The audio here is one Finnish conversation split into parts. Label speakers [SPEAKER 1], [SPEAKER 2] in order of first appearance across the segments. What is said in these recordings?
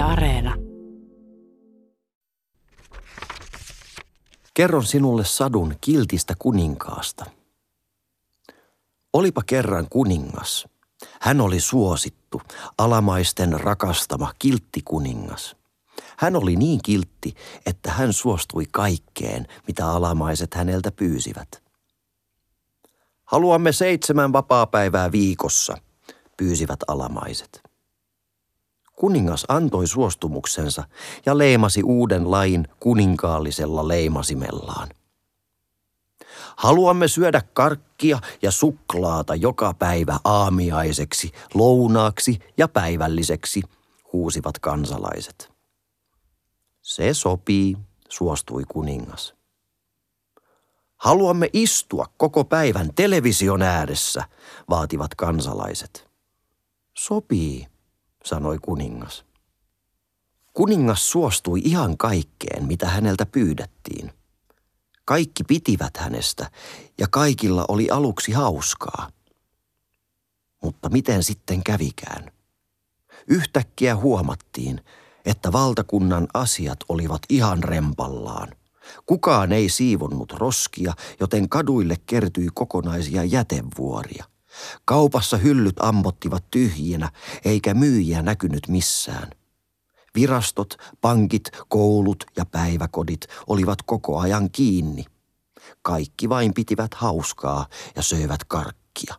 [SPEAKER 1] Areena.
[SPEAKER 2] Kerron sinulle sadun kiltistä kuninkaasta. Olipa kerran kuningas. Hän oli suosittu, alamaisten rakastama kiltti kuningas. Hän oli niin kiltti, että hän suostui kaikkeen, mitä alamaiset häneltä pyysivät. Haluamme seitsemän vapaapäivää viikossa, pyysivät alamaiset. Kuningas antoi suostumuksensa ja leimasi uuden lain kuninkaallisella leimasimellaan. Haluamme syödä karkkia ja suklaata joka päivä aamiaiseksi, lounaaksi ja päivälliseksi, huusivat kansalaiset. Se sopii, suostui kuningas. Haluamme istua koko päivän television ääressä, vaativat kansalaiset. Sopii, sanoi kuningas. Kuningas suostui ihan kaikkeen, mitä häneltä pyydettiin. Kaikki pitivät hänestä ja kaikilla oli aluksi hauskaa. Mutta miten sitten kävikään? Yhtäkkiä huomattiin, että valtakunnan asiat olivat ihan rempallaan. Kukaan ei siivonnut roskia, joten kaduille kertyi kokonaisia jätevuoria. Kaupassa hyllyt ammottivat tyhjinä, eikä myyjiä näkynyt missään. Virastot, pankit, koulut ja päiväkodit olivat koko ajan kiinni. Kaikki vain pitivät hauskaa ja söivät karkkia.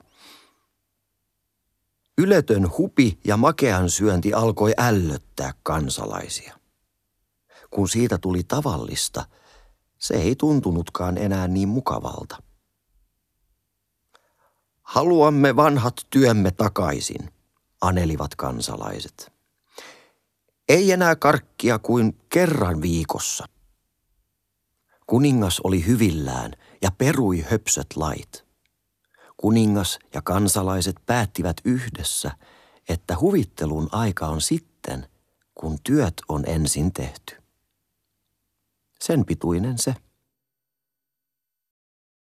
[SPEAKER 2] Yletön hupi ja makean syönti alkoi ällöttää kansalaisia. Kun siitä tuli tavallista, se ei tuntunutkaan enää niin mukavalta. Haluamme vanhat työmme takaisin, anelivat kansalaiset. Ei enää karkkia kuin kerran viikossa. Kuningas oli hyvillään ja perui höpsöt lait. Kuningas ja kansalaiset päättivät yhdessä, että huvittelun aika on sitten, kun työt on ensin tehty. Sen pituinen se.